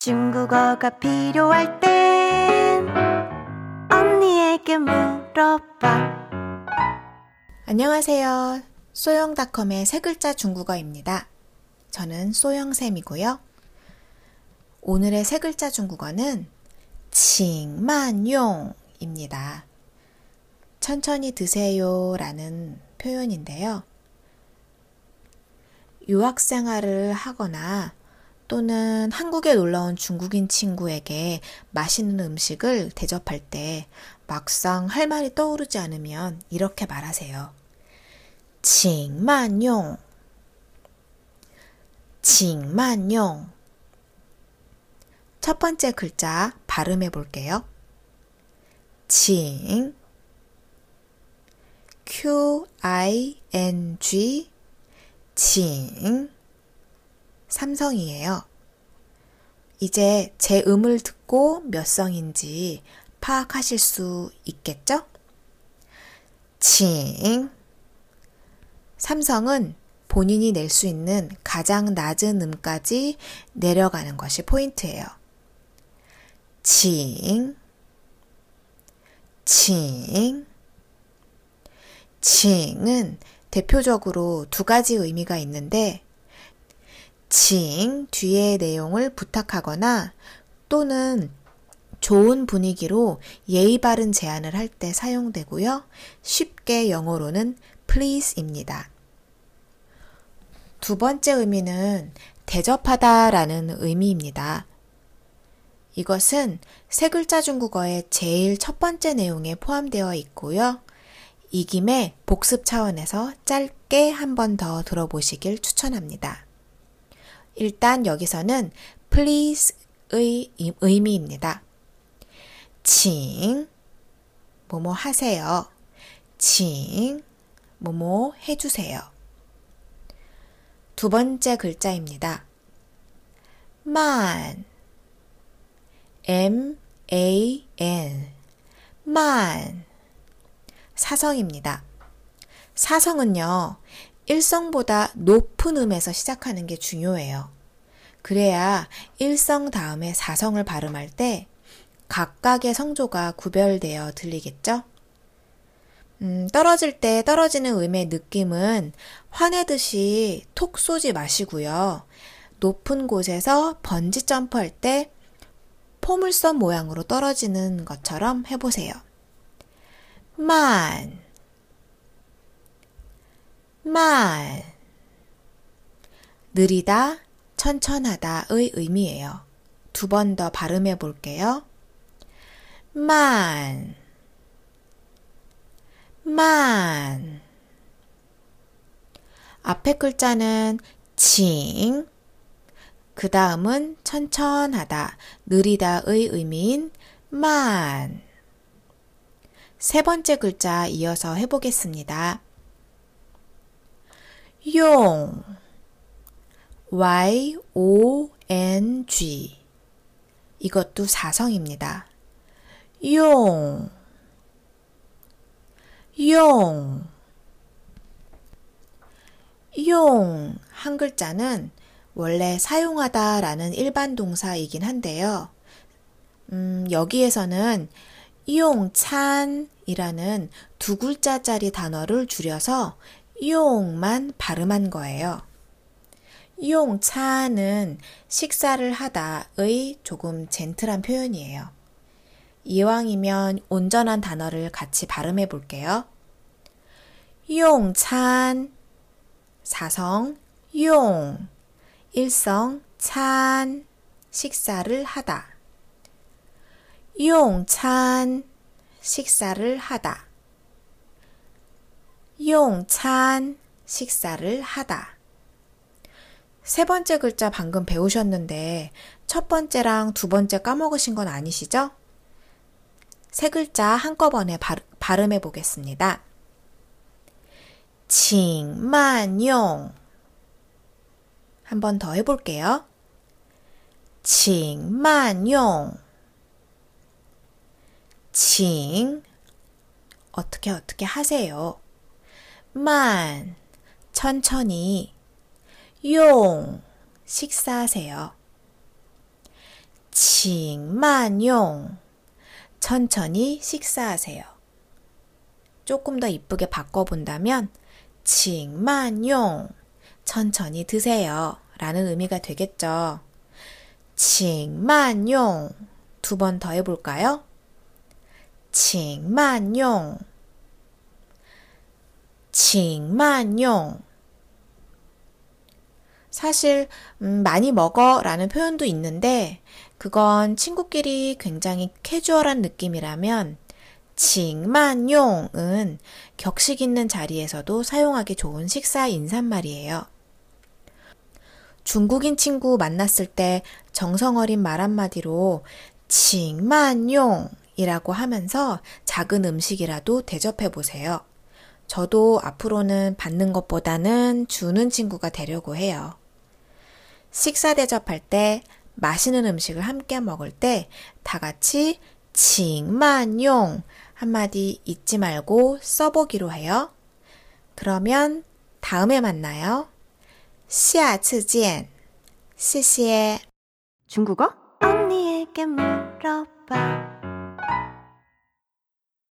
중국어가 필요할 땐 언니에게 물어봐. 안녕하세요. 소영닷컴의 세 글자 중국어입니다. 저는 소영쌤이고요. 오늘의 세 글자 중국어는 칭만용입니다. 천천히 드세요 라는 표현인데요. 유학 생활을 하거나 또는 한국에 놀러 온 중국인 친구에게 맛있는 음식을 대접할 때 막상 할 말이 떠오르지 않으면 이렇게 말하세요. 칭만용 칭만용 첫 번째 글자 발음해 볼게요. 칭 Q I N G 칭 삼성이에요. 이제 제 음을 듣고 몇 성인지 파악하실 수 있겠죠? 칭. 삼성은 본인이 낼 수 있는 가장 낮은 음까지 내려가는 것이 포인트예요. 칭. 칭. 칭은 대표적으로 두 가지 의미가 있는데 칭 뒤의 내용을 부탁하거나 또는 좋은 분위기로 예의 바른 제안을 할 때 사용되고요. 쉽게 영어로는 please입니다. 두 번째 의미는 대접하다 라는 의미입니다. 이것은 세 글자 중국어의 제일 첫 번째 내용에 포함되어 있고요. 이 김에 복습 차원에서 짧게 한 번 더 들어보시길 추천합니다. 일단 여기서는 please의 의미입니다. 칭, 뭐뭐 하세요. 칭, 뭐뭐 해주세요. 두 번째 글자입니다. 만, m, a, n, 만. 사성입니다. 사성은요, 일성보다 높은 음에서 시작하는 게 중요해요. 그래야 일성 다음에 사성을 발음할 때 각각의 성조가 구별되어 들리겠죠? 음, 떨어질 때 떨어지는 음의 느낌은 화내듯이 톡 쏘지 마시고요. 높은 곳에서 번지 점프할 때 포물선 모양으로 떨어지는 것처럼 해보세요. 만, 만. 느리다, 천천하다의 의미예요. 두 번 더 발음해 볼게요. 만, 만. 앞에 글자는 칭, 그 다음은 천천하다, 느리다의 의미인 만. 세 번째 글자 이어서 해보겠습니다. 용, y, o, n, g. 이것도 사성입니다. 용, 용. 용, 한 글자는 원래 사용하다 라는 일반 동사이긴 한데요. 음, 여기에서는 용찬이라는 두 글자짜리 단어를 줄여서 용만 발음한 거예요. 용차는 식사를 하다의 조금 젠틀한 표현이에요. 이왕이면 온전한 단어를 같이 발음해 볼게요. 용찬 사성 용 일성 찬 식사를 하다 용찬 식사를 하다 용찬 식사를 하다. 세 번째 글자 방금 배우셨는데 첫 번째랑 두 번째 까먹으신 건 아니시죠? 세 글자 한꺼번에 발, 발음해 보겠습니다. 칭만용 한 번 더 해볼게요. 칭만용 칭 어떻게 어떻게 하세요. 만, 천천히, 용, 식사하세요. 칭만용. 천천히 식사하세요. 조금 더 이쁘게 바꿔본다면, 칭만용. 천천히 드세요. 라는 의미가 되겠죠. 칭만용. 두 번 더 해볼까요? 칭만용. 칭만용. 사실 음, 많이 먹어라는 표현도 있는데 그건 친구끼리 굉장히 캐주얼한 느낌이라면 칭만용은 격식 있는 자리에서도 사용하기 좋은 식사 인사말이에요. 중국인 친구 만났을 때 정성 어린 말 한마디로 칭만용이라고 하면서 작은 음식이라도 대접해 보세요. 저도 앞으로는 받는 것보다는 주는 친구가 되려고 해요. 식사 대접할 때 맛있는 음식을 함께 먹을 때 다 같이 칭만용 한마디 잊지 말고 써보기로 해요. 그러면 다음에 만나요. 下次见. 谢谢. 중국어? 언니에게 물어봐.